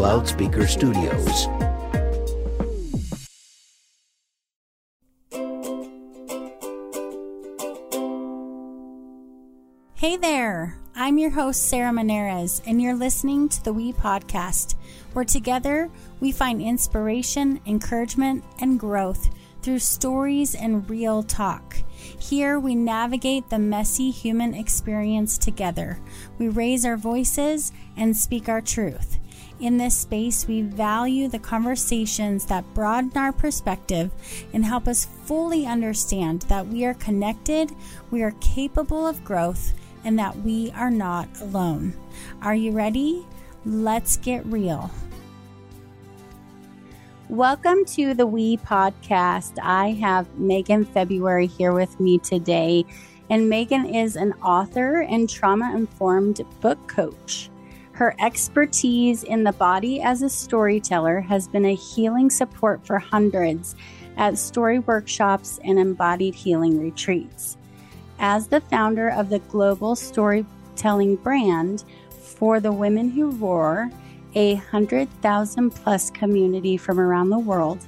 Loudspeaker Studios. Hey there, I'm your host, Sarah Maneres, and you're listening to the We Podcast, where together we find inspiration, encouragement, and growth through stories and real talk. Here we navigate the messy human experience together. We raise our voices and speak our truth. In this space, we value the conversations that broaden our perspective and help us fully understand that we are connected, we are capable of growth, and that we are not alone. Are you ready? Let's get real. Welcome to the We podcast. I have Megan Febuary here with me today, and Megan is an author and trauma informed book coach. Her expertise in the body as a storyteller has been a healing support for hundreds at story workshops and embodied healing retreats. As the founder of the global storytelling brand for the Women Who Roar, a 100,000 plus community from around the world,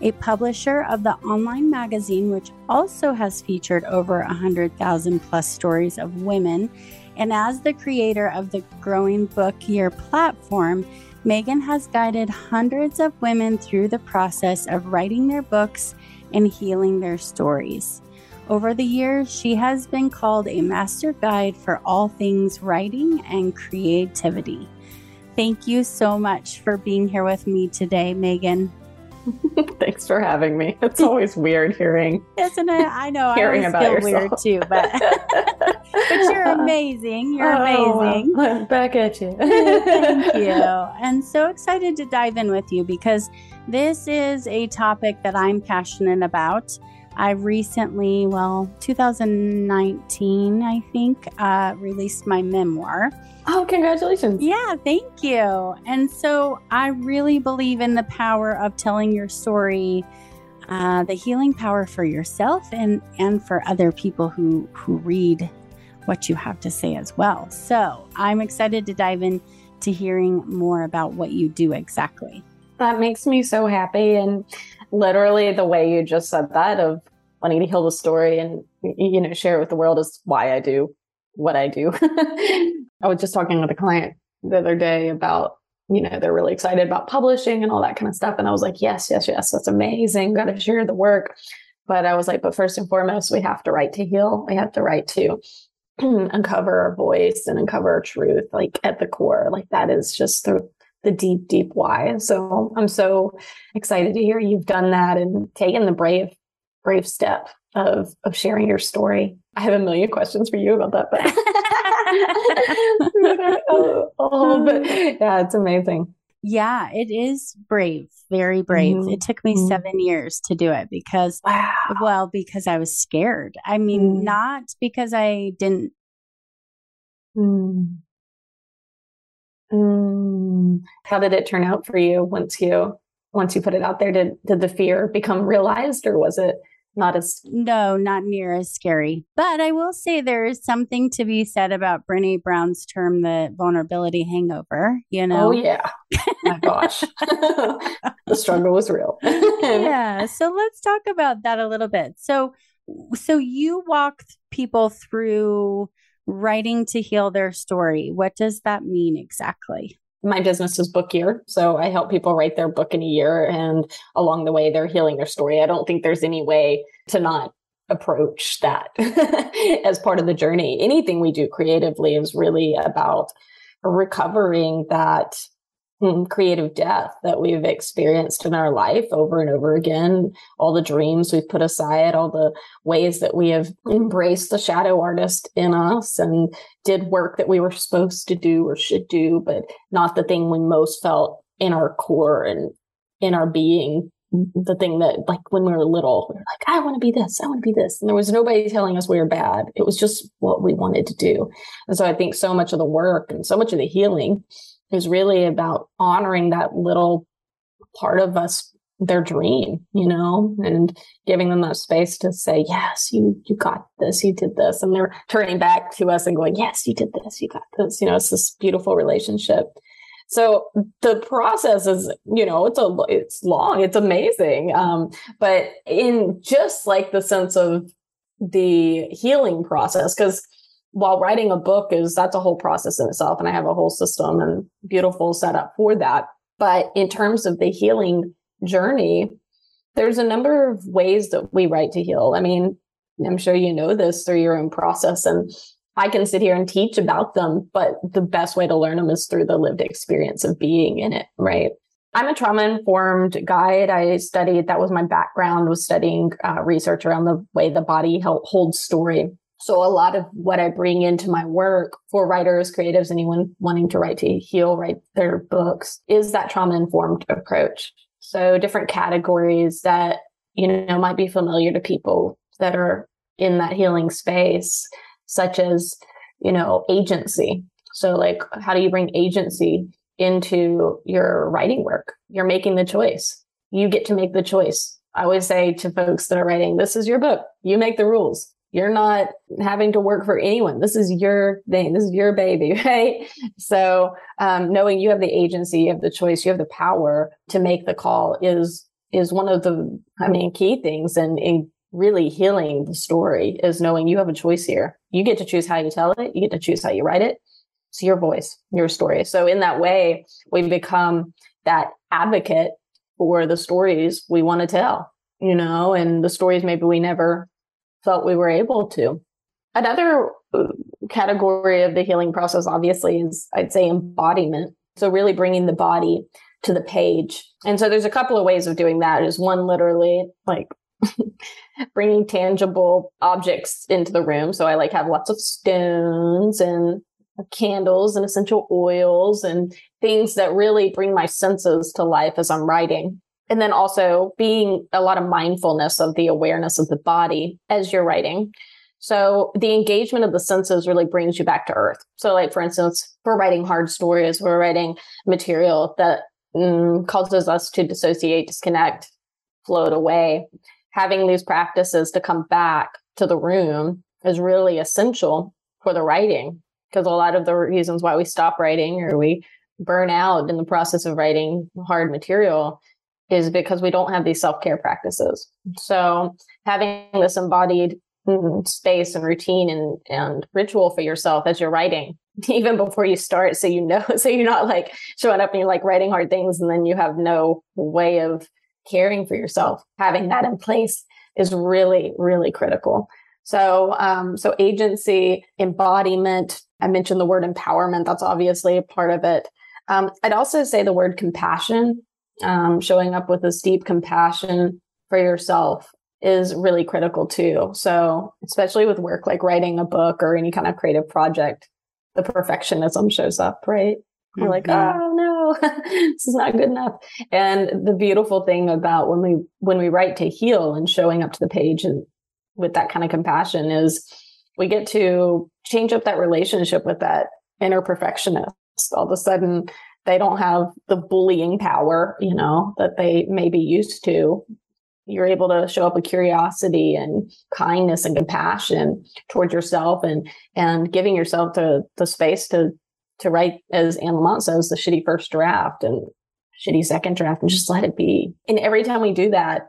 a publisher of the online magazine, which also has featured over 100,000 plus stories of women, and as the creator of the Growing Book Year platform, Megan has guided hundreds of women through the process of writing their books and healing their stories. Over the years, she has been called a master guide for all things writing and creativity. Thank you so much for being here with me today, Megan. Thanks for having me. It's always weird hearing, isn't it? I know. Hearing I about feel yourself. weird too, but but you're amazing. You're oh, amazing. Well, back at you. Thank you. And so excited to dive in with you because this is a topic that I'm passionate about. I recently, well, 2019, I think, uh, released my memoir. Oh, congratulations. Yeah, thank you. And so I really believe in the power of telling your story, uh, the healing power for yourself and, and for other people who, who read what you have to say as well. So I'm excited to dive in to hearing more about what you do exactly. That makes me so happy. And literally the way you just said that of wanting to heal the story and you know share it with the world is why I do what I do. I was just talking with a client the other day about you know they're really excited about publishing and all that kind of stuff and I was like yes yes yes that's amazing got to share the work but I was like but first and foremost we have to write to heal we have to write to uncover our voice and uncover our truth like at the core like that is just the the deep, deep why. So I'm so excited to hear you've done that and taken the brave, brave step of of sharing your story. I have a million questions for you about that, but oh, oh, but mm. yeah, it's amazing. Yeah, it is brave, very brave. Mm-hmm. It took me mm-hmm. seven years to do it because, wow. well, because I was scared. I mean, mm. not because I didn't. Mm. Mm. How did it turn out for you once you once you put it out there? Did did the fear become realized, or was it not as no, not near as scary? But I will say there is something to be said about Brene Brown's term, the vulnerability hangover. You oh, know? Oh yeah, my gosh, the struggle was real. yeah. So let's talk about that a little bit. So, so you walked people through writing to heal their story. What does that mean exactly? My business is book year. So I help people write their book in a year. And along the way, they're healing their story. I don't think there's any way to not approach that as part of the journey. Anything we do creatively is really about recovering that creative death that we've experienced in our life over and over again, all the dreams we've put aside, all the ways that we have embraced the shadow artist in us and did work that we were supposed to do or should do, but not the thing we most felt in our core and in our being. The thing that, like, when we were little, we were like, I want to be this, I want to be this. And there was nobody telling us we were bad. It was just what we wanted to do. And so I think so much of the work and so much of the healing is really about honoring that little part of us their dream you know and giving them that space to say yes you you got this you did this and they're turning back to us and going yes you did this you got this you know it's this beautiful relationship so the process is, you know, it's a it's long, it's amazing. Um, but in just like the sense of the healing process, because while writing a book is that's a whole process in itself, and I have a whole system and beautiful setup for that. But in terms of the healing journey, there's a number of ways that we write to heal. I mean, I'm sure you know this through your own process, and I can sit here and teach about them, but the best way to learn them is through the lived experience of being in it, right? I'm a trauma informed guide. I studied, that was my background, was studying uh, research around the way the body holds story. So a lot of what I bring into my work for writers, creatives, anyone wanting to write to heal, write their books is that trauma informed approach. So different categories that, you know, might be familiar to people that are in that healing space, such as, you know, agency. So like, how do you bring agency into your writing work? You're making the choice. You get to make the choice. I always say to folks that are writing, this is your book. You make the rules. You're not having to work for anyone. This is your thing. This is your baby, right? So, um, knowing you have the agency, you have the choice, you have the power to make the call is is one of the, I mean, key things in, in really healing the story is knowing you have a choice here. You get to choose how you tell it. You get to choose how you write it. It's your voice, your story. So in that way, we become that advocate for the stories we want to tell, you know, and the stories maybe we never felt we were able to. Another uh, category of the healing process, obviously, is I'd say embodiment. So, really bringing the body to the page. And so, there's a couple of ways of doing that. Is one literally like bringing tangible objects into the room. So, I like have lots of stones and candles and essential oils and things that really bring my senses to life as I'm writing and then also being a lot of mindfulness of the awareness of the body as you're writing. So the engagement of the senses really brings you back to earth. So like, for instance, we're writing hard stories, we're writing material that mm, causes us to dissociate, disconnect, float away. Having these practices to come back to the room is really essential for the writing because a lot of the reasons why we stop writing or we burn out in the process of writing hard material is because we don't have these self care practices. So having this embodied mm, space and routine and, and ritual for yourself as you're writing, even before you start, so you know, so you're not like showing up and you're like writing hard things and then you have no way of caring for yourself. Having that in place is really, really critical. So, um, so agency, embodiment. I mentioned the word empowerment. That's obviously a part of it. Um, I'd also say the word compassion um, showing up with this deep compassion for yourself is really critical too. So, especially with work like writing a book or any kind of creative project, the perfectionism shows up, right? You're mm-hmm. like, oh no, this is not good enough. And the beautiful thing about when we when we write to heal and showing up to the page and with that kind of compassion is we get to change up that relationship with that inner perfectionist. All of a sudden, they don't have the bullying power, you know, that they may be used to. You're able to show up with curiosity and kindness and compassion towards yourself and and giving yourself the the space to to write, as Anne Lamott says, the shitty first draft and shitty second draft and just let it be. And every time we do that,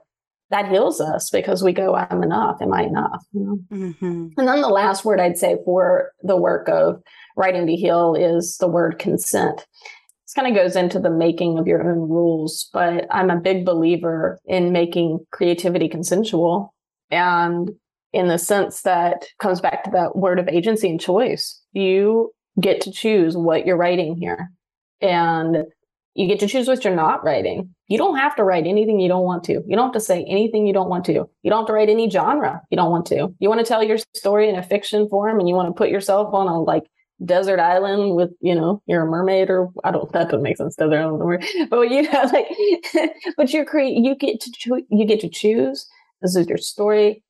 that heals us because we go, I'm enough. Am I enough? You know? mm-hmm. And then the last word I'd say for the work of writing to heal is the word consent this kind of goes into the making of your own rules, but I'm a big believer in making creativity consensual. And in the sense that comes back to that word of agency and choice, you get to choose what you're writing here. And you get to choose what you're not writing. You don't have to write anything you don't want to. You don't have to say anything you don't want to. You don't have to write any genre you don't want to. You want to tell your story in a fiction form and you want to put yourself on a like desert island with you know you're a mermaid or I don't that doesn't make sense desert island but you know like but you create you get to cho- you get to choose. This is your story.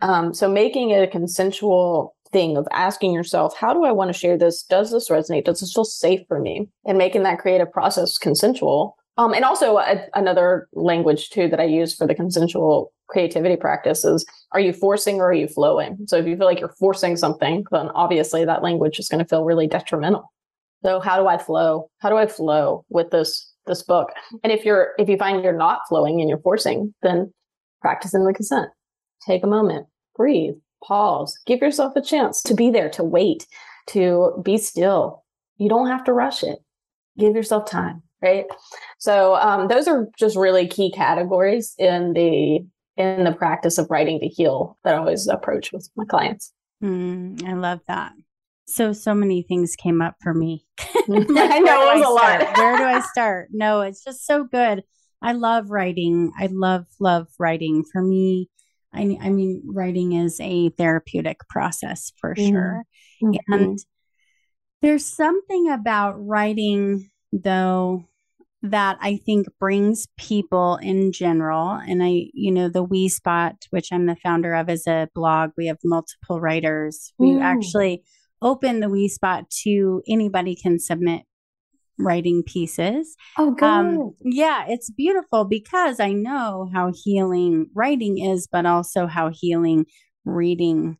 Um, so making it a consensual thing of asking yourself how do I want to share this? Does this resonate? Does this feel safe for me? And making that creative process consensual. Um, and also a, another language too that I use for the consensual creativity practice is are you forcing or are you flowing? So if you feel like you're forcing something, then obviously that language is going to feel really detrimental. So how do I flow? How do I flow with this this book? And if you're if you find you're not flowing and you're forcing, then practice in the consent. Take a moment, breathe, pause, give yourself a chance to be there, to wait, to be still. You don't have to rush it. Give yourself time, right? So um, those are just really key categories in the in the practice of writing to heal that I always approach with my clients. Mm, I love that. So, so many things came up for me. like, I know it was a lot. where do I start? No, it's just so good. I love writing. I love, love writing. For me, I, I mean, writing is a therapeutic process for mm-hmm. sure. Mm-hmm. And there's something about writing, though, that I think brings people in general. And I, you know, the We Spot, which I'm the founder of, is a blog. We have multiple writers. We actually open the We Spot to anybody can submit writing pieces. Oh, good. Um, yeah, it's beautiful because I know how healing writing is, but also how healing reading.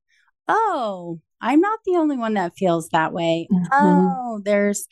Oh, I'm not the only one that feels that way. Mm-hmm. Oh, there's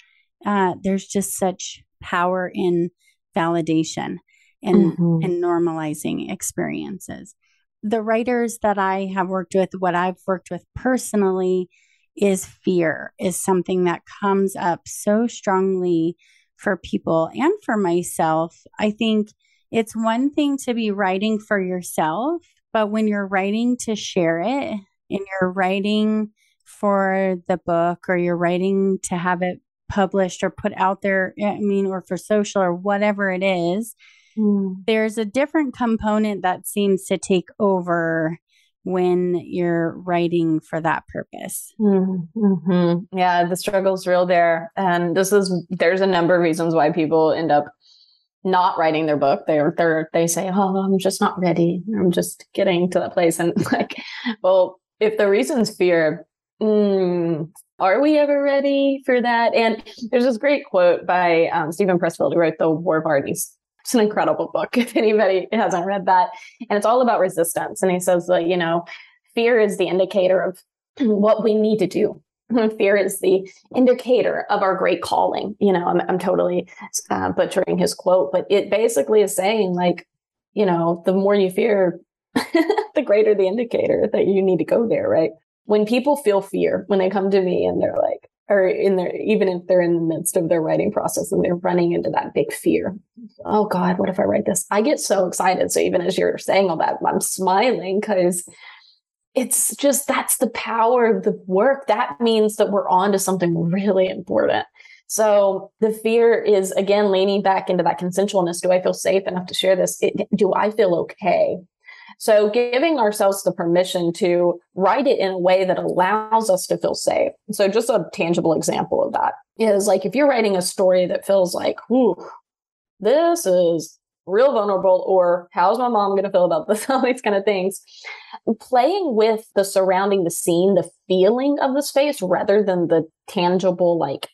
uh, there's just such power in validation and mm-hmm. and normalizing experiences. The writers that I have worked with, what I've worked with personally, is fear, is something that comes up so strongly for people and for myself. I think it's one thing to be writing for yourself, but when you're writing to share it and you're writing for the book or you're writing to have it published or put out there, I mean, or for social or whatever it is, mm. there's a different component that seems to take over when you're writing for that purpose. Mm-hmm. Yeah, the struggle's real there. And this is, there's a number of reasons why people end up not writing their book. They're, they're, they say, Oh, I'm just not ready. I'm just getting to that place. And like, well, if the reason's fear, mm, are we ever ready for that? And there's this great quote by um, Steven Pressfield, who wrote The War of Art. It's an incredible book if anybody hasn't read that. And it's all about resistance. And he says that, you know, fear is the indicator of what we need to do. Fear is the indicator of our great calling. You know, I'm, I'm totally uh, butchering his quote, but it basically is saying, like, you know, the more you fear, the greater the indicator that you need to go there, right? When people feel fear, when they come to me and they're like, or in their, even if they're in the midst of their writing process and they're running into that big fear. Oh God, what if I write this? I get so excited. So even as you're saying all that, I'm smiling because it's just, that's the power of the work. That means that we're on to something really important. So the fear is again leaning back into that consensualness. Do I feel safe enough to share this? It, do I feel okay? So giving ourselves the permission to write it in a way that allows us to feel safe. So just a tangible example of that is like if you're writing a story that feels like, ooh, this is real vulnerable or how's my mom going to feel about this all these kind of things playing with the surrounding the scene the feeling of the space rather than the tangible like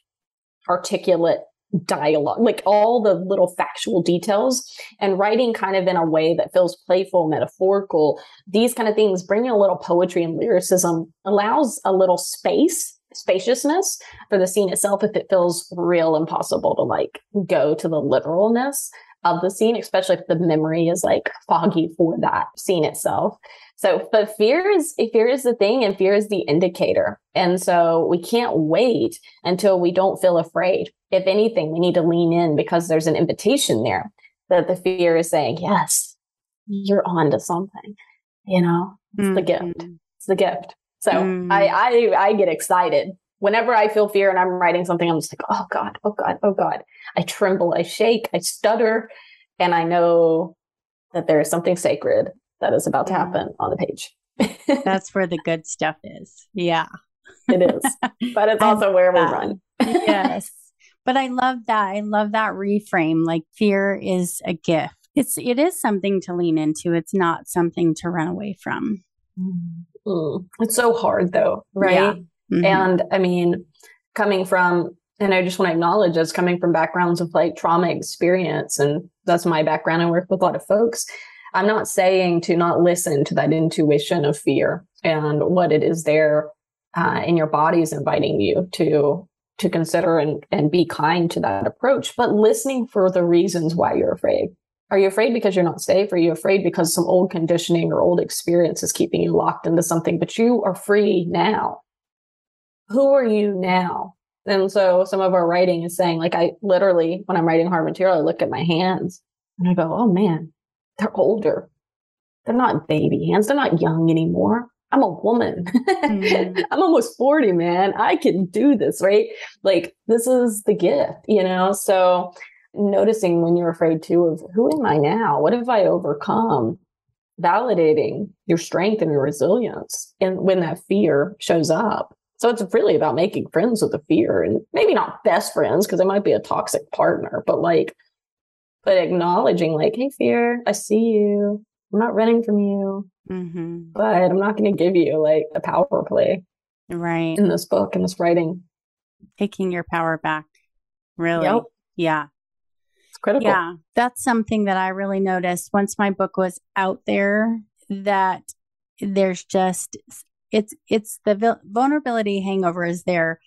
articulate dialogue, like all the little factual details and writing kind of in a way that feels playful, metaphorical. These kind of things, bringing a little poetry and lyricism allows a little space, spaciousness for the scene itself if it feels real impossible to like go to the literalness of the scene, especially if the memory is like foggy for that scene itself. So, but fear is fear is the thing, and fear is the indicator. And so we can't wait until we don't feel afraid. If anything, we need to lean in because there's an invitation there that the fear is saying, "Yes, you're on to something." You know, it's mm-hmm. the gift. It's the gift. So mm. I, I I get excited whenever I feel fear and I'm writing something. I'm just like, "Oh God, oh God, oh God." I tremble, I shake, I stutter, and I know that there is something sacred that is about to happen on the page. That's where the good stuff is. Yeah. it is. But it's also where we run. yes. But I love that. I love that reframe. Like fear is a gift. It's it is something to lean into. It's not something to run away from. Mm. It's so hard though, right? Yeah. Mm-hmm. And I mean, coming from and I just want to acknowledge as coming from backgrounds of like trauma experience, and that's my background. I work with a lot of folks. I'm not saying to not listen to that intuition of fear and what it is there uh, in your body is inviting you to to consider and, and be kind to that approach, but listening for the reasons why you're afraid. Are you afraid because you're not safe? Are you afraid because some old conditioning or old experience is keeping you locked into something, but you are free now? Who are you now? And so some of our writing is saying, like, I literally, when I'm writing hard material, I look at my hands and I go, oh man, they're older. They're not baby hands. They're not young anymore. I'm a woman. Mm-hmm. I'm almost 40, man. I can do this, right? Like, this is the gift, you know? So, noticing when you're afraid too of who am I now? What have I overcome? Validating your strength and your resilience. And when that fear shows up. So, it's really about making friends with the fear and maybe not best friends because it might be a toxic partner, but like, but acknowledging, like, hey, fear, I see you. I'm not running from you, mm-hmm. but I'm not going to give you like a power play. Right. In this book, in this writing. Taking your power back. Really? Yep. Yeah. It's critical. Yeah. That's something that I really noticed once my book was out there that there's just, it's, it's the vulnerability hangover is there.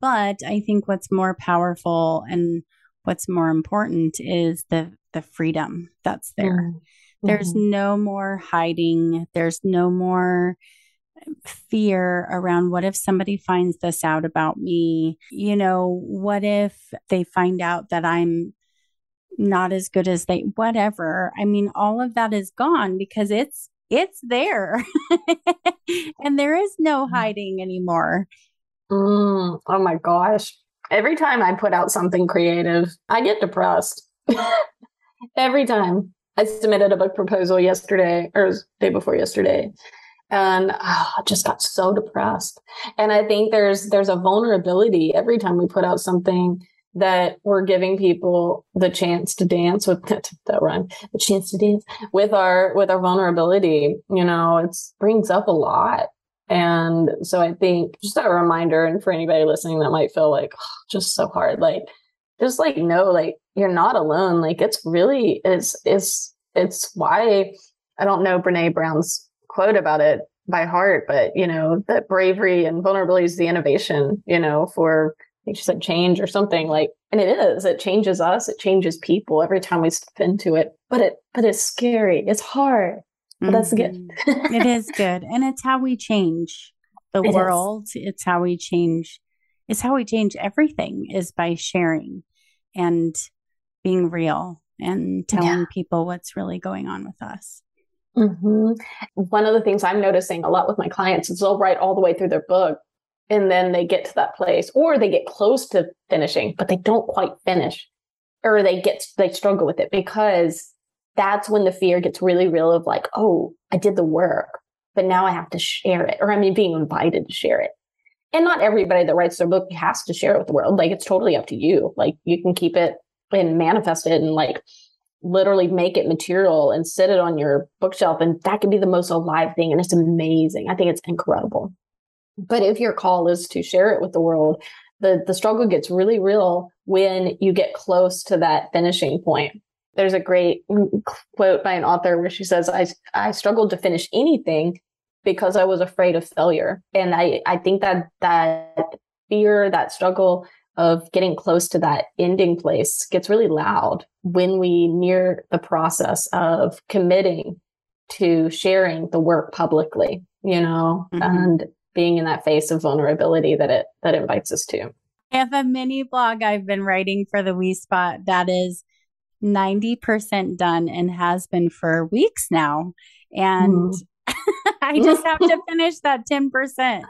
But I think what's more powerful and what's more important is the, the freedom that's there. Mm. There's mm-hmm. no more hiding. There's no more fear around what if somebody finds this out about me? You know, what if they find out that I'm not as good as they whatever. I mean, all of that is gone because it's it's there. and there is no mm. hiding anymore. Mm, oh my gosh. Every time I put out something creative, I get depressed. Every time. I submitted a book proposal yesterday or day before yesterday and oh, I just got so depressed. And I think there's there's a vulnerability every time we put out something that we're giving people the chance to dance with that, that rhyme, the chance to dance with our with our vulnerability. You know, it brings up a lot. And so I think just a reminder, and for anybody listening that might feel like oh, just so hard, like just like know like you're not alone like it's really is is it's why i don't know brene brown's quote about it by heart but you know that bravery and vulnerability is the innovation you know for think she said change or something like and it is it changes us it changes people every time we step into it but it but it's scary it's hard but mm-hmm. that's good it is good and it's how we change the it world is. it's how we change it's how we change everything is by sharing and being real and telling yeah. people what's really going on with us. Mm-hmm. One of the things I'm noticing a lot with my clients is they'll write all the way through their book and then they get to that place or they get close to finishing, but they don't quite finish or they get, they struggle with it because that's when the fear gets really real of like, oh, I did the work, but now I have to share it or I mean, being invited to share it and not everybody that writes their book has to share it with the world. Like it's totally up to you. Like you can keep it and manifest it and like literally make it material and sit it on your bookshelf. And that can be the most alive thing. And it's amazing. I think it's incredible. But if your call is to share it with the world, the, the struggle gets really real when you get close to that finishing point. There's a great quote by an author where she says, I, I struggled to finish anything because I was afraid of failure. And I, I think that that fear, that struggle of getting close to that ending place gets really loud when we near the process of committing to sharing the work publicly, you know, mm-hmm. and being in that face of vulnerability that it that invites us to. I have a mini blog I've been writing for the We Spot that is 90% done and has been for weeks now. And mm. I just have to finish that 10%.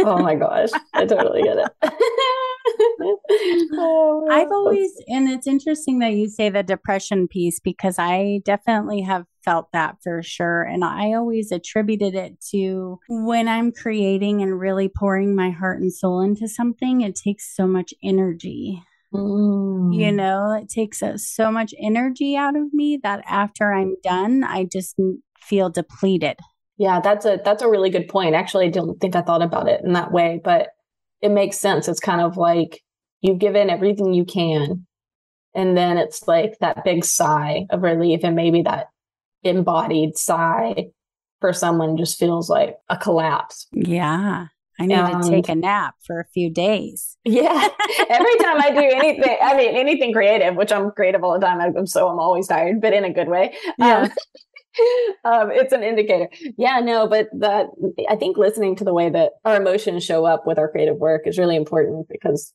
oh my gosh. I totally get it. oh, I've always, and it's interesting that you say the depression piece because I definitely have felt that for sure. And I always attributed it to when I'm creating and really pouring my heart and soul into something, it takes so much energy. Mm. You know, it takes uh, so much energy out of me that after I'm done, I just feel depleted. Yeah, that's a that's a really good point. Actually, I don't think I thought about it in that way, but it makes sense. It's kind of like you've given everything you can, and then it's like that big sigh of relief, and maybe that embodied sigh for someone just feels like a collapse. Yeah, I need to take a nap for a few days. Yeah. Every time I do anything, I mean, anything creative, which I'm creative all the time. I'm so I'm always tired, but in a good way. Yeah. Um, um, it's an indicator. Yeah, no, but that I think listening to the way that our emotions show up with our creative work is really important because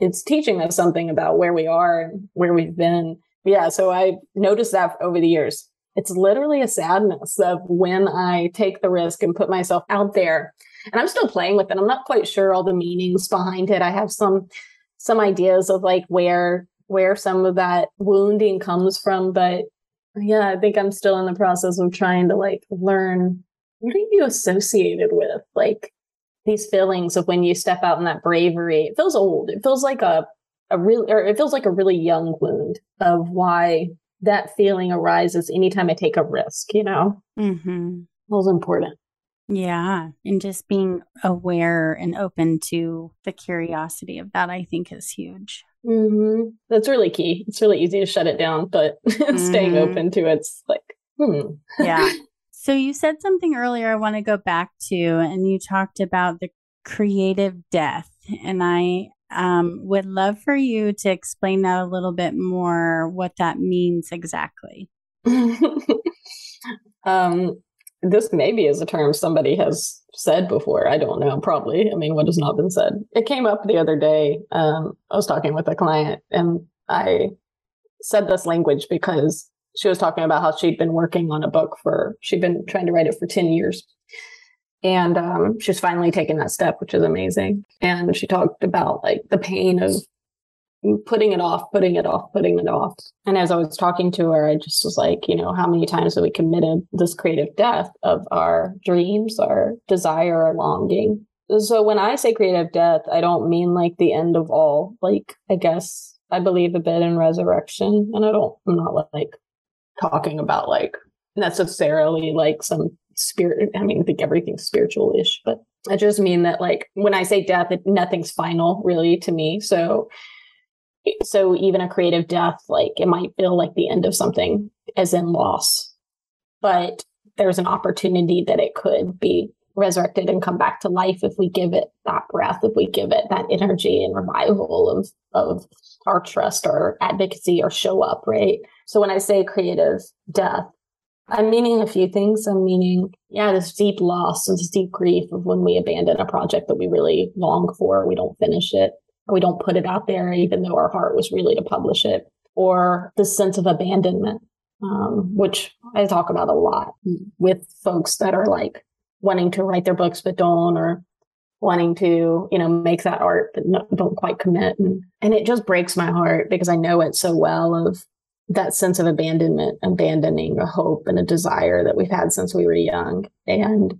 it's teaching us something about where we are and where we've been. Yeah, so I noticed that over the years. It's literally a sadness of when I take the risk and put myself out there. And I'm still playing with it. I'm not quite sure all the meanings behind it. I have some some ideas of like where where some of that wounding comes from, but yeah, I think I'm still in the process of trying to like learn what are you associated with? Like these feelings of when you step out in that bravery. It feels old. It feels like a a real or it feels like a really young wound of why that feeling arises anytime I take a risk, you know? Mm-hmm. Feels important. Yeah. And just being aware and open to the curiosity of that, I think is huge. Mm-hmm. That's really key. It's really easy to shut it down, but mm-hmm. staying open to it's like, hmm. yeah. So you said something earlier I want to go back to, and you talked about the creative death. And I um, would love for you to explain that a little bit more, what that means exactly. um, this maybe is a term somebody has said before. I don't know, probably. I mean, what has not been said? It came up the other day. Um, I was talking with a client and I said this language because she was talking about how she'd been working on a book for, she'd been trying to write it for 10 years. And um, she's finally taken that step, which is amazing. And she talked about like the pain of putting it off, putting it off, putting it off. And as I was talking to her, I just was like, you know, how many times have we committed this creative death of our dreams, our desire, our longing? So when I say creative death, I don't mean like the end of all. Like, I guess I believe a bit in resurrection and I don't, I'm not like talking about like necessarily like some spirit. I mean, I think everything's spiritual ish, but I just mean that like when I say death, it, nothing's final really to me. So so even a creative death, like it might feel like the end of something as in loss, but there's an opportunity that it could be resurrected and come back to life if we give it that breath, if we give it that energy and revival of, of our trust or advocacy or show up, right? So when I say creative death, I'm meaning a few things. I'm meaning, yeah, this deep loss, and this deep grief of when we abandon a project that we really long for, we don't finish it we don't put it out there, even though our heart was really to publish it, or the sense of abandonment, um, which I talk about a lot with folks that are like wanting to write their books but don't, or wanting to, you know, make that art but no, don't quite commit. And, and it just breaks my heart because I know it so well of that sense of abandonment, abandoning a hope and a desire that we've had since we were young. And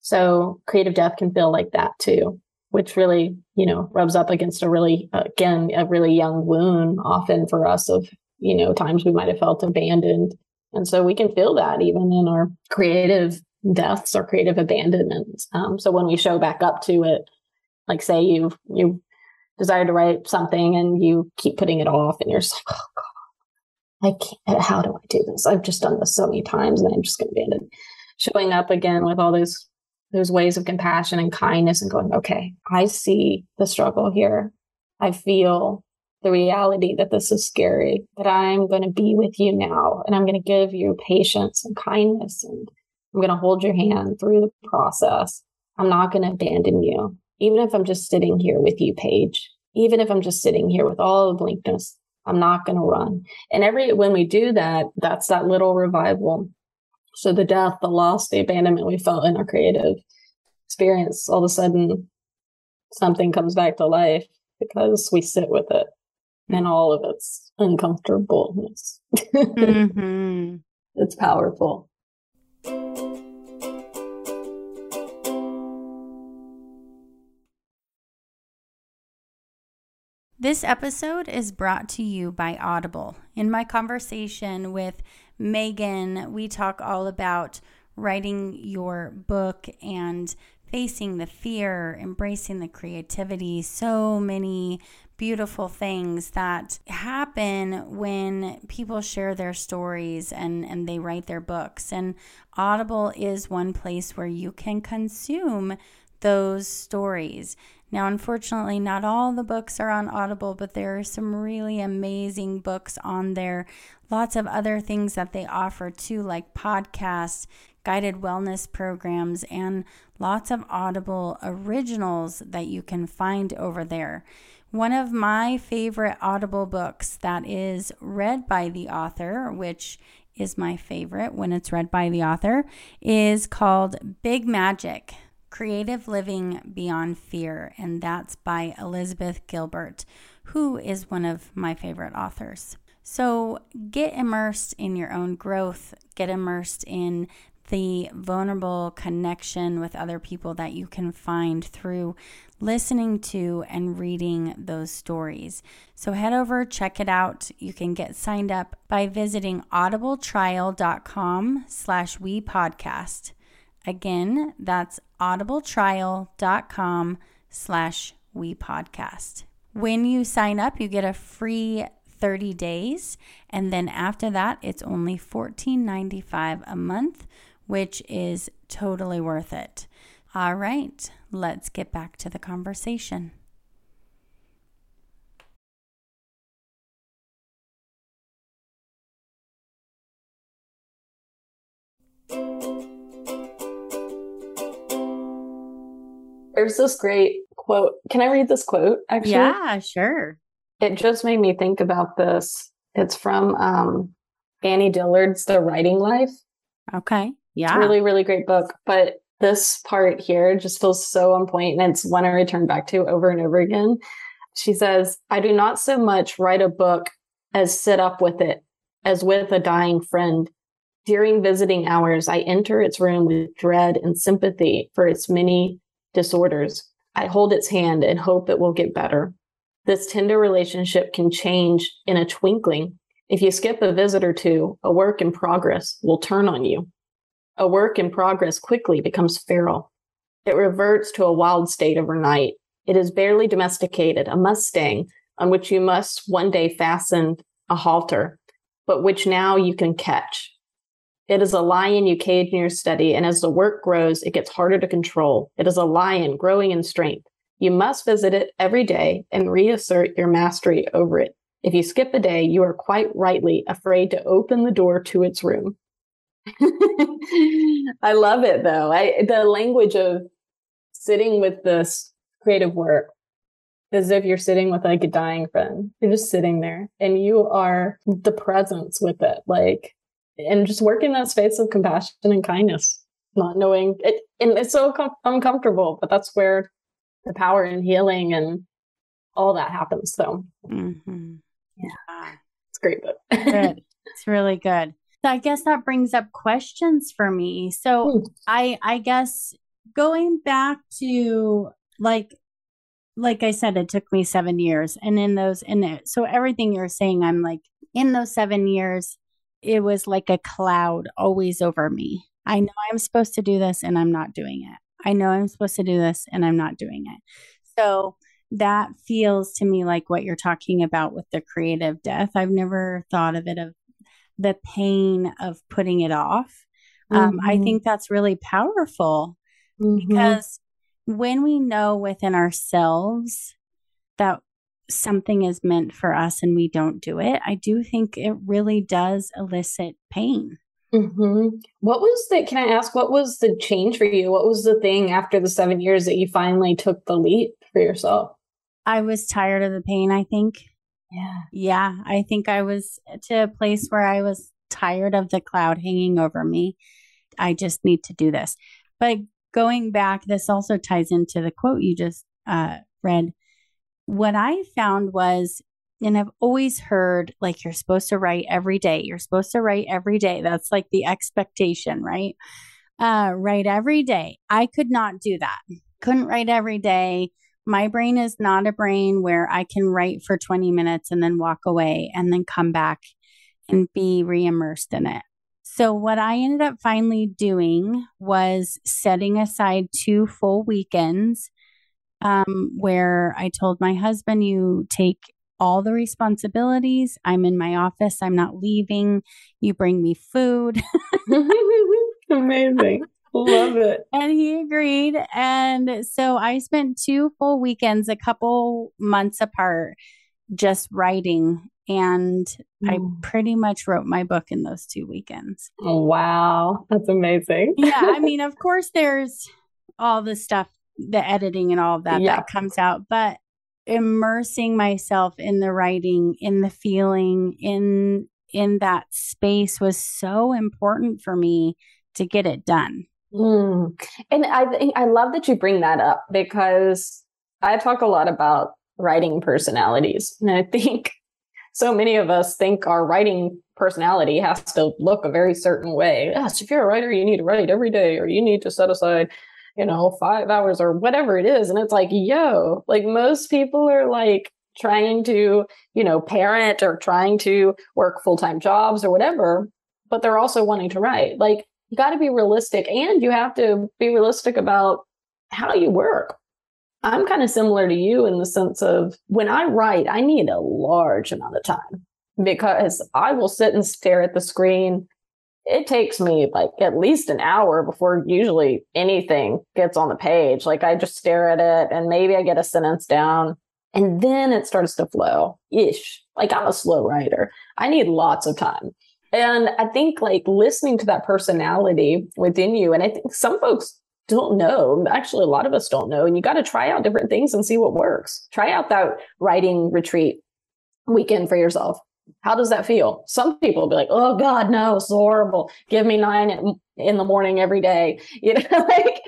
so creative death can feel like that too which really, you know, rubs up against a really, again, a really young wound often for us of, you know, times we might have felt abandoned. And so we can feel that even in our creative deaths or creative abandonments. Um, so when we show back up to it, like say you, you desire to write something and you keep putting it off and you're just like, oh God, I can't, how do I do this? I've just done this so many times and I'm just going to abandon. Showing up again with all those those ways of compassion and kindness and going, okay, I see the struggle here. I feel the reality that this is scary, but I'm going to be with you now and I'm going to give you patience and kindness and I'm going to hold your hand through the process. I'm not going to abandon you, even if I'm just sitting here with you, page. Even if I'm just sitting here with all the blankness, I'm not going to run. And every, when we do that, that's that little revival so the death, the loss, the abandonment we felt in our creative experience, all of a sudden something comes back to life because we sit with it and all of its uncomfortableness. mm-hmm. It's powerful. This episode is brought to you by Audible. In my conversation with Megan, we talk all about writing your book and facing the fear, embracing the creativity, so many beautiful things that happen when people share their stories and, and they write their books. And Audible is one place where you can consume those stories. Now, unfortunately, not all the books are on Audible, but there are some really amazing books on there. Lots of other things that they offer too, like podcasts, guided wellness programs, and lots of Audible originals that you can find over there. One of my favorite Audible books that is read by the author, which is my favorite when it's read by the author, is called Big Magic Creative Living Beyond Fear. And that's by Elizabeth Gilbert, who is one of my favorite authors. So get immersed in your own growth, get immersed in the vulnerable connection with other people that you can find through listening to and reading those stories. So head over, check it out. You can get signed up by visiting audibletrial.com slash we podcast. Again, that's audibletrial.com slash we podcast. When you sign up, you get a free 30 days. And then after that, it's only $14.95 a month, which is totally worth it. All right, let's get back to the conversation. There's this great quote. Can I read this quote actually? Yeah, sure. It just made me think about this. It's from um, Annie Dillard's The Writing Life. Okay. Yeah. really, really great book. But this part here just feels so on point and it's one I return back to over and over again. She says, I do not so much write a book as sit up with it, as with a dying friend. During visiting hours, I enter its room with dread and sympathy for its many disorders. I hold its hand and hope it will get better. This tender relationship can change in a twinkling. If you skip a visit or two, a work in progress will turn on you a work in progress quickly becomes feral. It reverts to a wild state overnight. It is barely domesticated, a Mustang on which you must one day fasten a halter, but which now you can catch. It is a lion you cage in your study, and as the work grows, it gets harder to control. It is a lion growing in strength. You must visit it every day and reassert your mastery over it. If you skip a day, you are quite rightly afraid to open the door to its room. I love it though. I the language of sitting with this creative work as if you're sitting with like a dying friend. You're just sitting there and you are the presence with it. Like and just working that space of compassion and kindness, not knowing it and it's so com- uncomfortable, but that's where the power and healing and all that happens. So mm-hmm. yeah. It's great book. good. It's really good. So I guess that brings up questions for me. So hmm. I I guess going back to like like I said, it took me seven years. And in those in it so everything you're saying, I'm like, in those seven years, it was like a cloud always over me. I know I'm supposed to do this and I'm not doing it. I know I'm supposed to do this and I'm not doing it. So that feels to me like what you're talking about with the creative death. I've never thought of it of the pain of putting it off. Mm-hmm. Um, I mm-hmm. think that's really powerful mm-hmm. because when we know within ourselves that something is meant for us and we don't do it, I do think it really does elicit pain. Mm-hmm. What was the, can I ask, what was the change for you? What was the thing after the seven years that you finally took the leap for yourself? I was tired of the pain, I think. Yeah. Yeah. I think I was to a place where I was tired of the cloud hanging over me. I just need to do this. But going back, this also ties into the quote you just uh, read. What I found was, and I've always heard like you're supposed to write every day. You're supposed to write every day. That's like the expectation, right? Uh, write every day. I could not do that. Couldn't write every day my brain is not a brain where I can write for 20 minutes and then walk away and then come back and be reimmersed in it. So, what I ended up finally doing was setting aside two full weekends um, where I told my husband, You take all the responsibilities. I'm in my office. I'm not leaving. You bring me food. Amazing. Love it. And he agreed. And so I spent two full weekends, a couple months apart, just writing. And mm. I pretty much wrote my book in those two weekends. Oh, wow. That's amazing. yeah. I mean, of course, there's all the stuff, the editing and all of that yeah. that comes out, but immersing myself in the writing, in the feeling, in in that space was so important for me to get it done. Mm. And I I love that you bring that up because I talk a lot about writing personalities. And I think so many of us think our writing personality has to look a very certain way. Yes, if you're a writer, you need to write every day or you need to set aside, you know, five hours or whatever it is. And it's like, yo, like most people are like trying to, you know, parent or trying to work full time jobs or whatever, but they're also wanting to write. Like you got to be realistic and you have to be realistic about how you work. I'm kind of similar to you in the sense of when I write, I need a large amount of time because I will sit and stare at the screen. It takes me like at least an hour before usually anything gets on the page. Like I just stare at it and maybe I get a sentence down and then it starts to flow ish. Like I'm a slow writer. I need lots of time. And I think like listening to that personality within you, and I think some folks don't know. Actually, a lot of us don't know. And you got to try out different things and see what works. Try out that writing retreat weekend for yourself. How does that feel? Some people will be like, "Oh God, no, it's horrible. Give me nine in the morning every day." You know, like,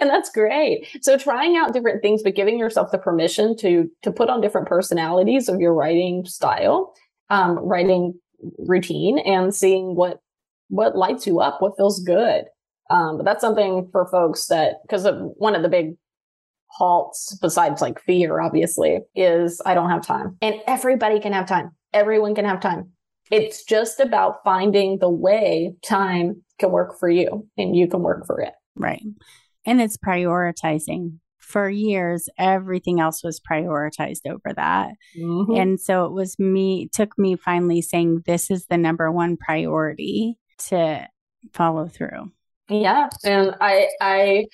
and that's great. So trying out different things, but giving yourself the permission to to put on different personalities of your writing style, um, writing routine and seeing what what lights you up, what feels good. Um, but that's something for folks that because one of the big halts besides like fear obviously is i don't have time and everybody can have time everyone can have time. It's just about finding the way time can work for you and you can work for it. Right. And it's prioritizing. For years everything else was prioritized over that. Mm-hmm. and so it was me took me finally saying this is the number one priority to follow through. Yeah. And i i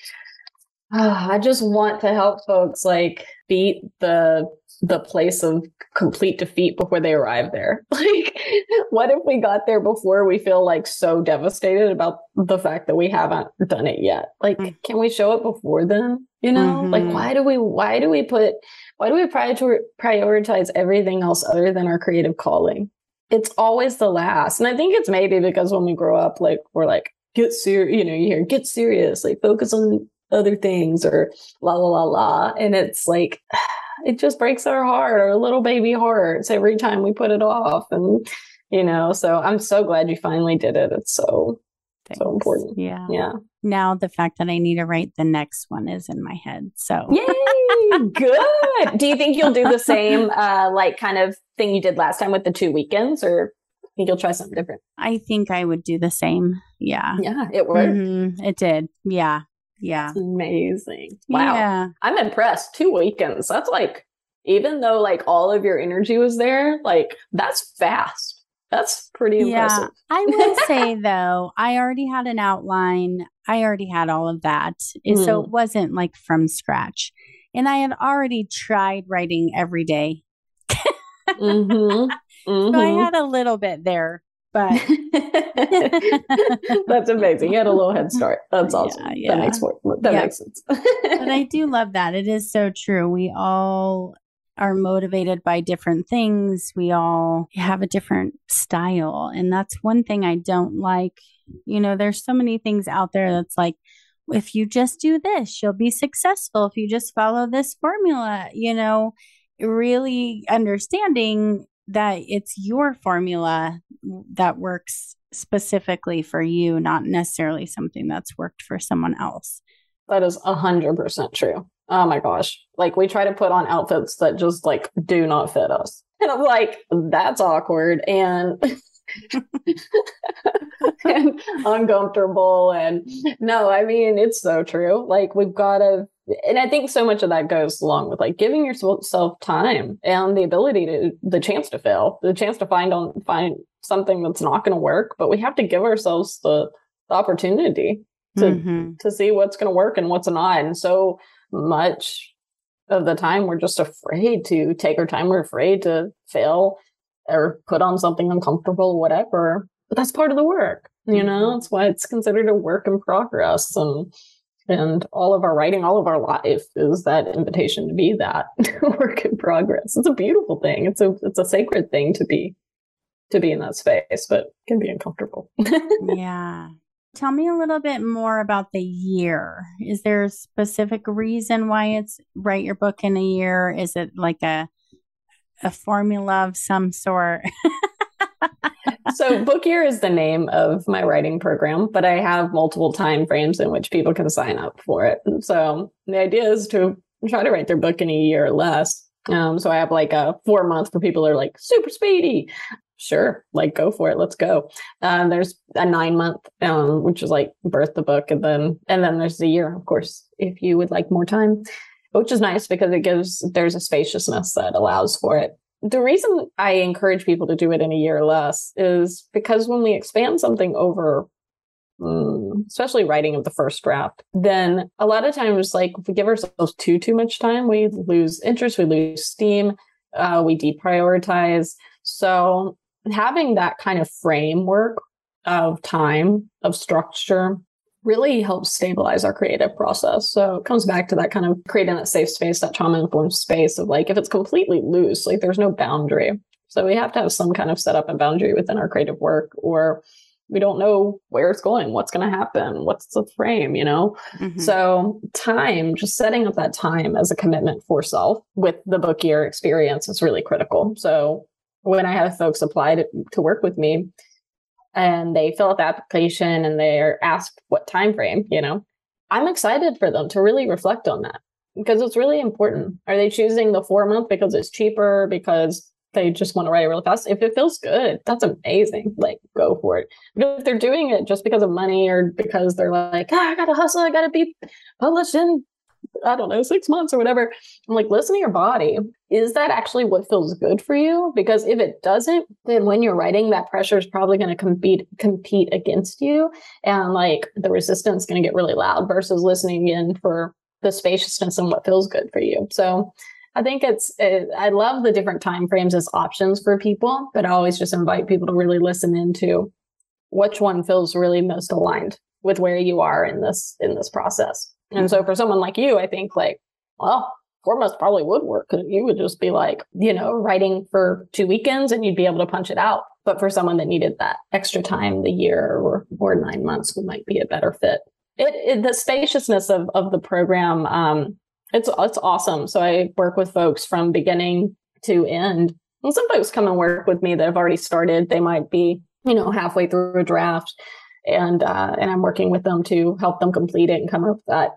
i just want to help folks like beat the the place of complete defeat before they arrive there. Like, what if we got there before we feel like so devastated about the fact that we haven't done it yet? Like, mm. can we show it before then? You know, mm-hmm. like why do we why do we put why do we prioritize everything else other than our creative calling? It's always the last. And I think it's maybe because when we grow up, like we're like, get serious, you know, you hear get serious, like focus on other things or la la la la. And it's like it just breaks our heart, our little baby hearts every time we put it off. And, you know, so I'm so glad you finally did it. It's so, Thanks. so important. Yeah. Yeah. Now the fact that I need to write the next one is in my head. So, yay, good. do you think you'll do the same, uh, like kind of thing you did last time with the two weekends or? think you'll try something different. I think I would do the same. Yeah. Yeah, it worked. Mm-hmm. It did. Yeah. Yeah. That's amazing. Wow. Yeah. I'm impressed. Two weekends. That's like, even though like all of your energy was there, like that's fast. That's pretty impressive. Yeah. I will say though, I already had an outline. I already had all of that. Mm. So it wasn't like from scratch. And I had already tried writing every day. mm-hmm. Mm-hmm. So I mm-hmm. had a little bit there but that's amazing. You had a little head start. That's awesome. Yeah, yeah. That makes more, that yeah. makes sense. but I do love that. It is so true. We all are motivated by different things. We all have a different style. And that's one thing I don't like. You know, there's so many things out there that's like, if you just do this, you'll be successful. If you just follow this formula, you know, really understanding that it's your formula that works specifically for you, not necessarily something that's worked for someone else. That is a hundred percent true. Oh my gosh. Like we try to put on outfits that just like do not fit us. And I'm like, that's awkward and, and uncomfortable. And no, I mean, it's so true. Like we've got to and I think so much of that goes along with like giving yourself time and the ability to the chance to fail, the chance to find on find something that's not going to work. But we have to give ourselves the, the opportunity to mm-hmm. to see what's going to work and what's not. And so much of the time we're just afraid to take our time. We're afraid to fail or put on something uncomfortable, whatever. But that's part of the work, you know. Mm-hmm. That's why it's considered a work in progress, and and all of our writing, all of our life is that invitation to be that work in progress. It's a beautiful thing. It's a it's a sacred thing to be to be in that space, but can be uncomfortable. yeah. Tell me a little bit more about the year. Is there a specific reason why it's write your book in a year? Is it like a a formula of some sort? so book year is the name of my writing program, but I have multiple time frames in which people can sign up for it. So the idea is to try to write their book in a year or less. Um, so I have like a four month for people who are like super speedy sure, like go for it, let's go. Um, there's a nine month, um, which is like birth the book, and then and then there's the year, of course, if you would like more time, which is nice because it gives there's a spaciousness that allows for it. The reason I encourage people to do it in a year or less is because when we expand something over Mm, especially writing of the first draft, then a lot of times, like if we give ourselves too too much time, we lose interest, we lose steam, uh, we deprioritize. So having that kind of framework of time, of structure, really helps stabilize our creative process. So it comes back to that kind of creating that safe space, that trauma informed space of like, if it's completely loose, like there's no boundary. So we have to have some kind of setup and boundary within our creative work, or we don't know where it's going, what's going to happen, what's the frame, you know? Mm-hmm. So, time, just setting up that time as a commitment for self with the book year experience is really critical. So, when I have folks apply to, to work with me and they fill out the application and they're asked what time frame, you know, I'm excited for them to really reflect on that because it's really important. Are they choosing the four month because it's cheaper, because they just want to write it really fast? If it feels good, that's amazing. Like, go for it. But if they're doing it just because of money or because they're like, ah, I gotta hustle, I gotta be published in I don't know, six months or whatever. I'm like, listen to your body. Is that actually what feels good for you? Because if it doesn't, then when you're writing, that pressure is probably going to compete compete against you, and like the resistance is going to get really loud versus listening in for the spaciousness and what feels good for you. So. I think it's, it, I love the different time frames as options for people, but I always just invite people to really listen into which one feels really most aligned with where you are in this in this process. And so for someone like you, I think like, well, four months probably would work because you would just be like, you know, writing for two weekends and you'd be able to punch it out. But for someone that needed that extra time, the year or, or nine months might be a better fit. It, it, the spaciousness of, of the program, um, it's, it's awesome. So I work with folks from beginning to end. And some folks come and work with me that have already started. They might be, you know, halfway through a draft and uh, and I'm working with them to help them complete it and come up with that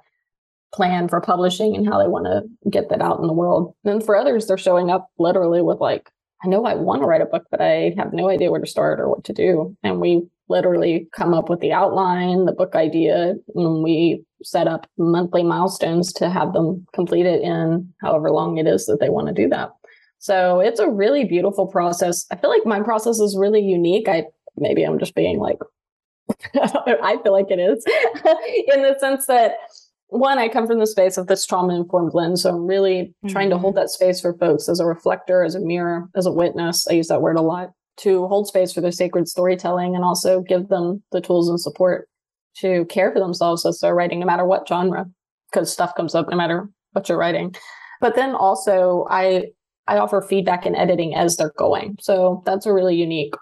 plan for publishing and how they want to get that out in the world. And for others, they're showing up literally with like, I know I want to write a book, but I have no idea where to start or what to do. And we literally come up with the outline, the book idea, and we set up monthly milestones to have them complete it in however long it is that they want to do that. So it's a really beautiful process. I feel like my process is really unique. I maybe I'm just being like I feel like it is in the sense that one, I come from the space of this trauma informed lens. So I'm really mm-hmm. trying to hold mm-hmm. that space for folks as a reflector, as a mirror, as a witness. I use that word a lot to hold space for their sacred storytelling and also give them the tools and support to care for themselves as they're writing, no matter what genre, because stuff comes up no matter what you're writing. But then also I I offer feedback and editing as they're going. So that's a really unique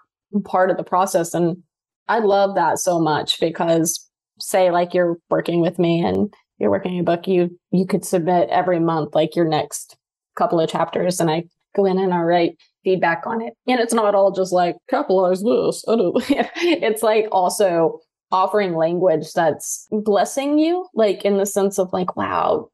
part of the process. And I love that so much because say like you're working with me and you're working a book, you you could submit every month like your next couple of chapters and I go in and I write feedback on it. And it's not all just like capitalize this. it's like also offering language that's blessing you, like in the sense of like, wow,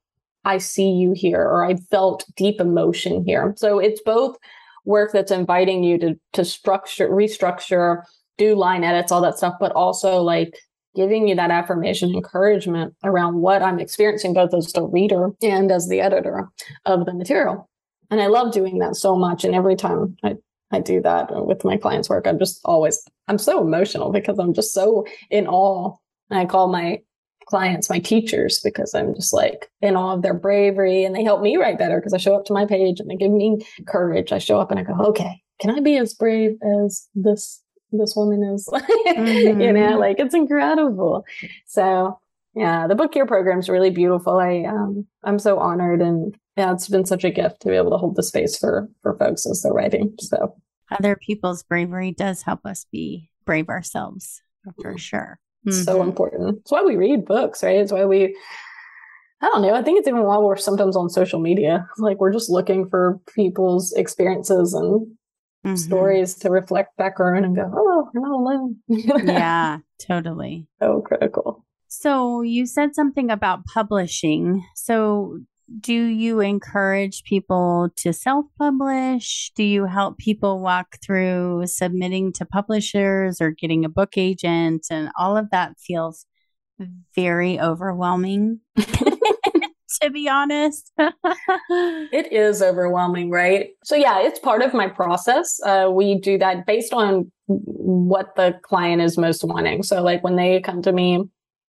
I see you here, or I felt deep emotion here. So it's both work that's inviting you to to structure, restructure do line edits, all that stuff, but also like giving you that affirmation, encouragement around what I'm experiencing, both as the reader and as the editor of the material. And I love doing that so much. And every time I, I do that with my clients' work, I'm just always, I'm so emotional because I'm just so in awe. And I call my clients, my teachers, because I'm just like in awe of their bravery and they help me write better because I show up to my page and they give me courage. I show up and I go, okay, can I be as brave as this this woman is? mm-hmm. you know, like it's incredible. So yeah, the book year program is really beautiful. I um I'm so honored and yeah, it's been such a gift to be able to hold the space for for folks as they're writing. So other people's bravery does help us be brave ourselves for sure. Mm-hmm. So important. It's why we read books, right? It's why we I don't know. I think it's even why we're sometimes on social media. Like we're just looking for people's experiences and mm-hmm. stories to reflect back on and go, oh, you're not alone. yeah, totally. So critical. So you said something about publishing. So do you encourage people to self publish? Do you help people walk through submitting to publishers or getting a book agent? And all of that feels very overwhelming. to be honest. it is overwhelming, right? So, yeah, it's part of my process. Uh, we do that based on what the client is most wanting. So, like when they come to me,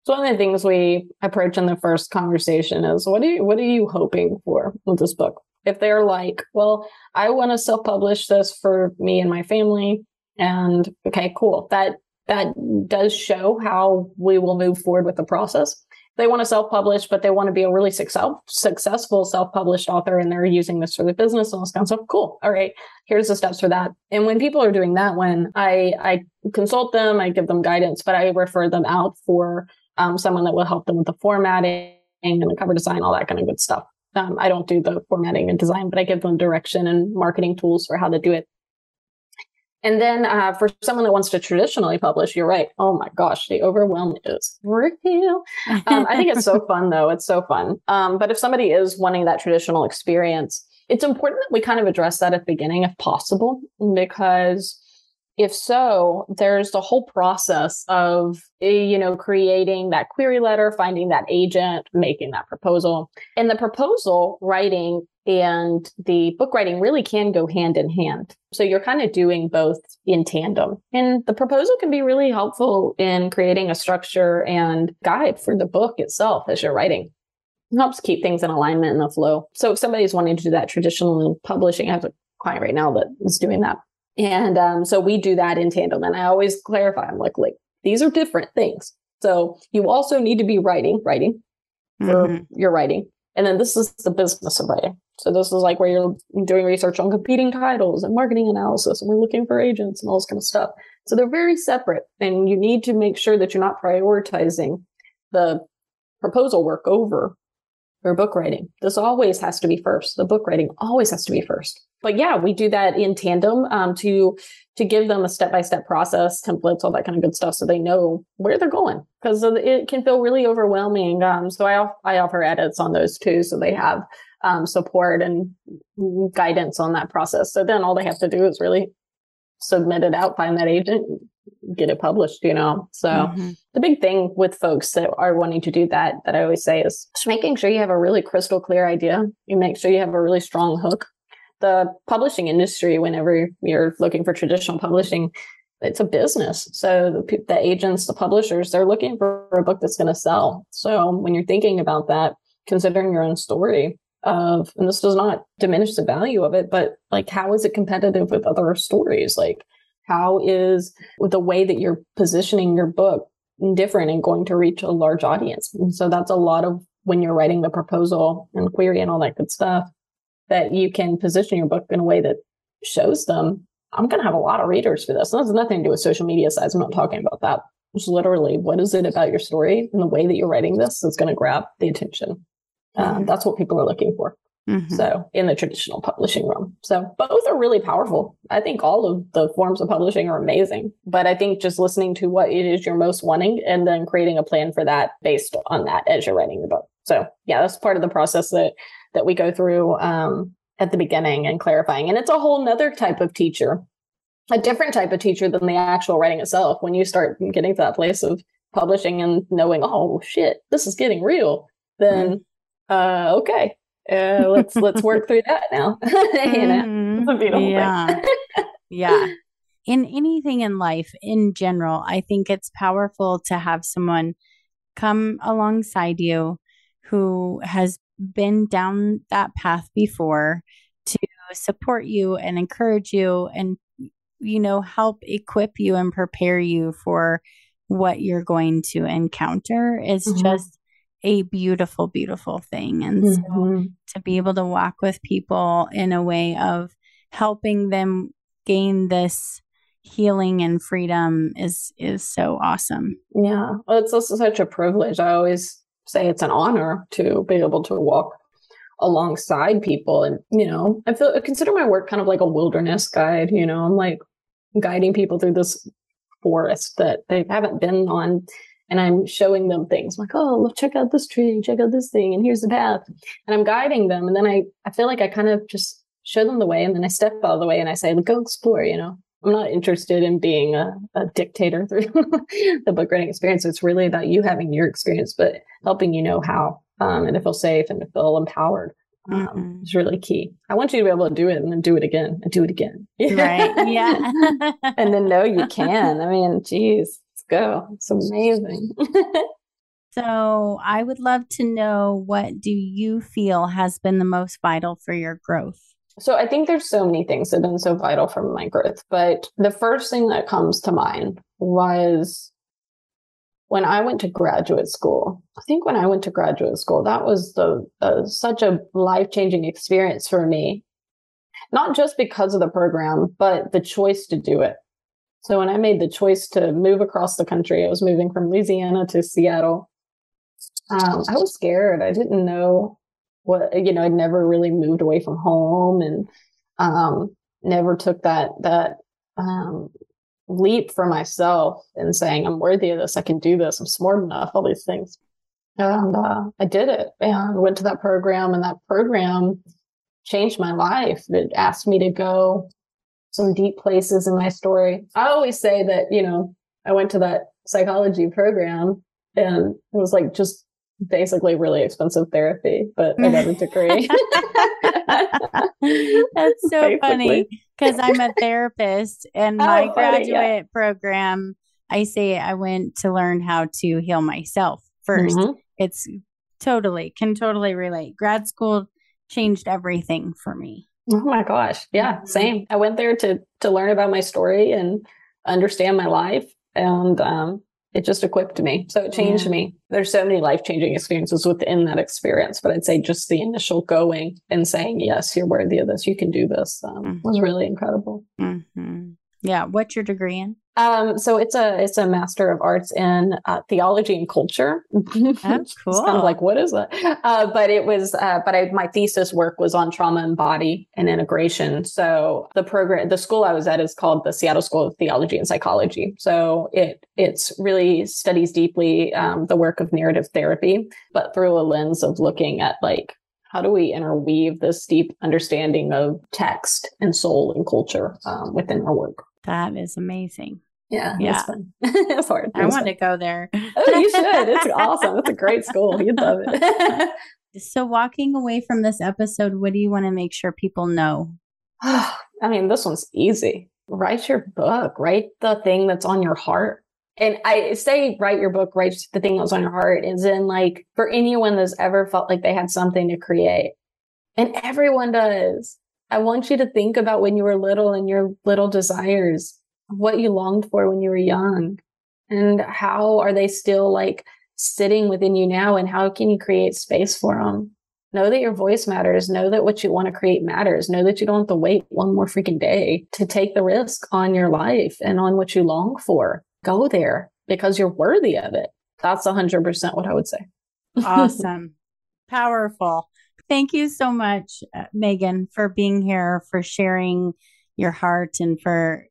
so one of the things we approach in the first conversation is what are you what are you hoping for with this book? If they're like, well, I want to self-publish this for me and my family, and okay, cool. That that does show how we will move forward with the process. They want to self-publish, but they want to be a really success, successful self-published author, and they're using this for the business and all this kind of stuff. Cool. All right, here's the steps for that. And when people are doing that, when I I consult them, I give them guidance, but I refer them out for um, someone that will help them with the formatting and the cover design, all that kind of good stuff. Um, I don't do the formatting and design, but I give them direction and marketing tools for how to do it. And then uh, for someone that wants to traditionally publish, you're right. Oh my gosh, the overwhelm is real. Um, I think it's so fun though. It's so fun. Um, but if somebody is wanting that traditional experience, it's important that we kind of address that at the beginning if possible, because if so, there's the whole process of, eh, you know, creating that query letter, finding that agent, making that proposal. And the proposal writing and the book writing really can go hand in hand. So you're kind of doing both in tandem. And the proposal can be really helpful in creating a structure and guide for the book itself as you're writing. It helps keep things in alignment and the flow. So if somebody's wanting to do that traditional publishing, I have a client right now that is doing that and um, so we do that in tandem. And I always clarify, I'm like, like, these are different things. So you also need to be writing, writing for mm-hmm. your writing. And then this is the business of writing. So this is like where you're doing research on competing titles and marketing analysis, and we're looking for agents and all this kind of stuff. So they're very separate, and you need to make sure that you're not prioritizing the proposal work over your book writing. This always has to be first. The book writing always has to be first but yeah, we do that in tandem um, to to give them a step by step process, templates, all that kind of good stuff, so they know where they're going because it can feel really overwhelming. Um, so I I offer edits on those too, so they have um, support and guidance on that process. So then all they have to do is really submit it out, find that agent, get it published. You know, so mm-hmm. the big thing with folks that are wanting to do that that I always say is just making sure you have a really crystal clear idea. You make sure you have a really strong hook the publishing industry, whenever you're looking for traditional publishing, it's a business. So the, the agents, the publishers, they're looking for a book that's going to sell. So when you're thinking about that, considering your own story of, and this does not diminish the value of it, but like, how is it competitive with other stories? Like, how is the way that you're positioning your book different and going to reach a large audience? And so that's a lot of when you're writing the proposal and query and all that good stuff that you can position your book in a way that shows them I'm going to have a lot of readers for this. And that's nothing to do with social media size. I'm not talking about that. It's literally what is it about your story and the way that you're writing this that's going to grab the attention. Um, that's what people are looking for. Mm-hmm. So in the traditional publishing realm. So both are really powerful. I think all of the forms of publishing are amazing, but I think just listening to what it is you're most wanting and then creating a plan for that based on that as you're writing the book. So yeah, that's part of the process that that we go through um, at the beginning and clarifying. And it's a whole nother type of teacher, a different type of teacher than the actual writing itself. When you start getting to that place of publishing and knowing, oh shit, this is getting real, then mm-hmm. Uh, okay, uh, let's let's work through that now. you know, it's a beautiful yeah. yeah. In anything in life, in general, I think it's powerful to have someone come alongside you who has been down that path before to support you and encourage you and you know help equip you and prepare you for what you're going to encounter is mm-hmm. just a beautiful beautiful thing. And mm-hmm. so to be able to walk with people in a way of helping them gain this healing and freedom is is so awesome. Yeah. Well, it's also such a privilege. I always say it's an honor to be able to walk alongside people and you know i feel I consider my work kind of like a wilderness guide you know i'm like guiding people through this forest that they haven't been on and i'm showing them things I'm like oh look check out this tree check out this thing and here's the path and i'm guiding them and then i i feel like i kind of just show them the way and then i step out of the way and i say go explore you know i'm not interested in being a, a dictator through the book writing experience it's really about you having your experience but helping you know how um, and to feel safe and to feel empowered um, mm-hmm. is really key. I want you to be able to do it and then do it again and do it again. right. Yeah. and then know you can. I mean, geez, go. It's amazing. so I would love to know what do you feel has been the most vital for your growth? So I think there's so many things that have been so vital for my growth, but the first thing that comes to mind was when I went to graduate school, I think when I went to graduate school, that was the uh, such a life changing experience for me. Not just because of the program, but the choice to do it. So when I made the choice to move across the country, I was moving from Louisiana to Seattle. Um, I was scared. I didn't know what you know. I'd never really moved away from home, and um, never took that that um, leap for myself and saying, I'm worthy of this. I can do this. I'm smart enough, all these things. And uh, I did it and went to that program and that program changed my life. It asked me to go some deep places in my story. I always say that, you know, I went to that psychology program and it was like just basically really expensive therapy, but I got a degree. That's so basically. funny because I'm a therapist and my oh, graduate yeah. program, I say I went to learn how to heal myself 1st mm-hmm. It's totally can totally relate. Grad school changed everything for me. Oh my gosh. Yeah, same. I went there to to learn about my story and understand my life and um it just equipped me. So it changed yeah. me. There's so many life changing experiences within that experience, but I'd say just the initial going and saying, yes, you're worthy of this. You can do this um, mm-hmm. was really incredible. Mm-hmm. Yeah. What's your degree in? Um, so it's a it's a master of arts in uh, theology and culture. That's cool. it's kind of like what is that? Uh, but it was uh, but I, my thesis work was on trauma and body and integration. So the program, the school I was at is called the Seattle School of Theology and Psychology. So it it's really studies deeply um, the work of narrative therapy, but through a lens of looking at like how do we interweave this deep understanding of text and soul and culture um, within our work? That is amazing. Yeah, yeah. It's fun. I want to go there. oh, you should. It's awesome. It's a great school. You'd love it. so, walking away from this episode, what do you want to make sure people know? I mean, this one's easy. Write your book. Write the thing that's on your heart. And I say, write your book, write the thing that's on your heart is in like for anyone that's ever felt like they had something to create. And everyone does. I want you to think about when you were little and your little desires what you longed for when you were young and how are they still like sitting within you now and how can you create space for them know that your voice matters. Know that what you want to create matters. Know that you don't have to wait one more freaking day to take the risk on your life and on what you long for. Go there because you're worthy of it. That's 100% what i would say. Awesome. Powerful thank you so much uh, megan for being here for sharing your heart and for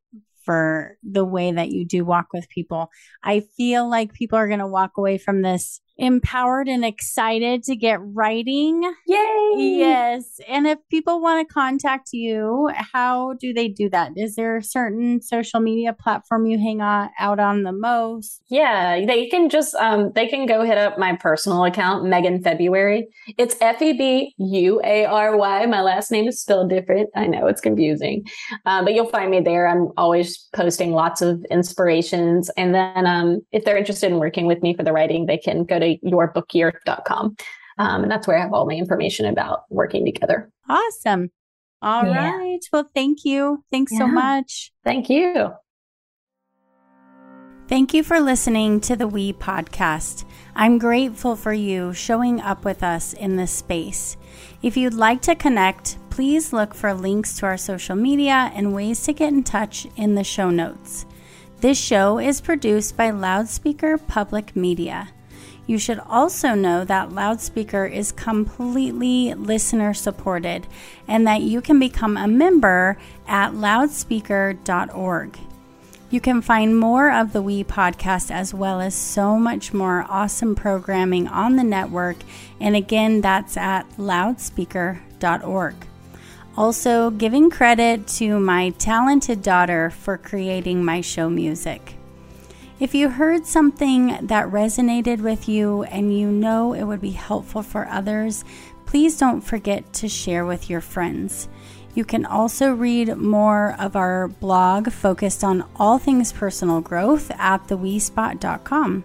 for the way that you do walk with people. I feel like people are going to walk away from this empowered and excited to get writing. Yay! Yes. And if people want to contact you, how do they do that? Is there a certain social media platform you hang out on the most? Yeah, they can just um they can go hit up my personal account, Megan Febuary. It's F E B U A R Y. My last name is spelled different. I know it's confusing. Um, but you'll find me there. I'm always posting lots of inspirations. And then um if they're interested in working with me for the writing, they can go to to yourbookyear.com. Um, and that's where I have all my information about working together. Awesome. All yeah. right. Well, thank you. Thanks yeah. so much. Thank you. Thank you for listening to the We podcast. I'm grateful for you showing up with us in this space. If you'd like to connect, please look for links to our social media and ways to get in touch in the show notes. This show is produced by Loudspeaker Public Media. You should also know that Loudspeaker is completely listener supported and that you can become a member at loudspeaker.org. You can find more of the We podcast as well as so much more awesome programming on the network. And again, that's at loudspeaker.org. Also, giving credit to my talented daughter for creating my show music. If you heard something that resonated with you and you know it would be helpful for others, please don't forget to share with your friends. You can also read more of our blog focused on all things personal growth at thewespot.com.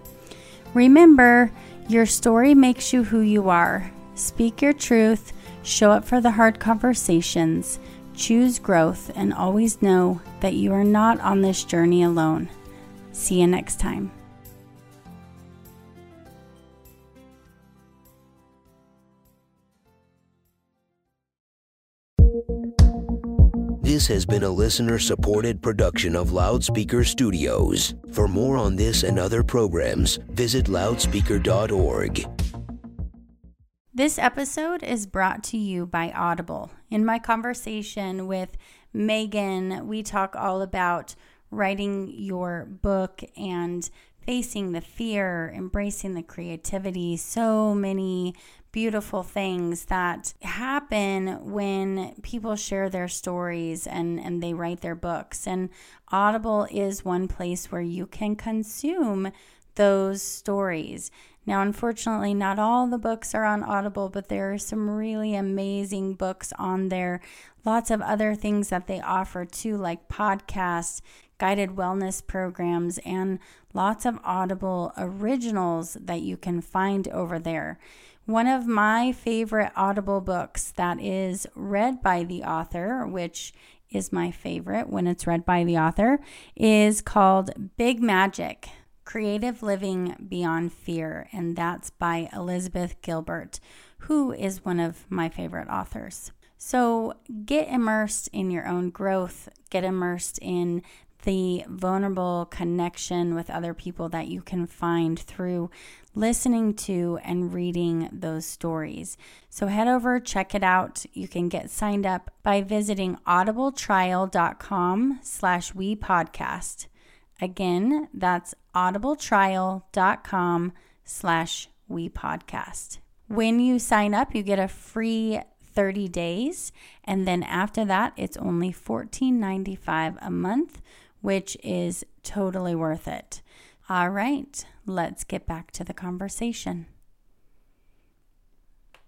Remember, your story makes you who you are. Speak your truth, show up for the hard conversations, choose growth, and always know that you are not on this journey alone. See you next time. This has been a listener supported production of Loudspeaker Studios. For more on this and other programs, visit loudspeaker.org. This episode is brought to you by Audible. In my conversation with Megan, we talk all about writing your book and facing the fear, embracing the creativity, so many beautiful things that happen when people share their stories and, and they write their books. And Audible is one place where you can consume those stories. Now, unfortunately, not all the books are on Audible, but there are some really amazing books on there. Lots of other things that they offer too, like podcasts, guided wellness programs, and lots of Audible originals that you can find over there. One of my favorite Audible books that is read by the author, which is my favorite when it's read by the author, is called Big Magic Creative Living Beyond Fear, and that's by Elizabeth Gilbert, who is one of my favorite authors. So get immersed in your own growth, get immersed in the vulnerable connection with other people that you can find through listening to and reading those stories. So head over, check it out. You can get signed up by visiting audibletrial.com slash we podcast. Again, that's audibletrial.com slash we podcast. When you sign up, you get a free 30 days. And then after that, it's only $14.95 a month which is totally worth it. All right, let's get back to the conversation.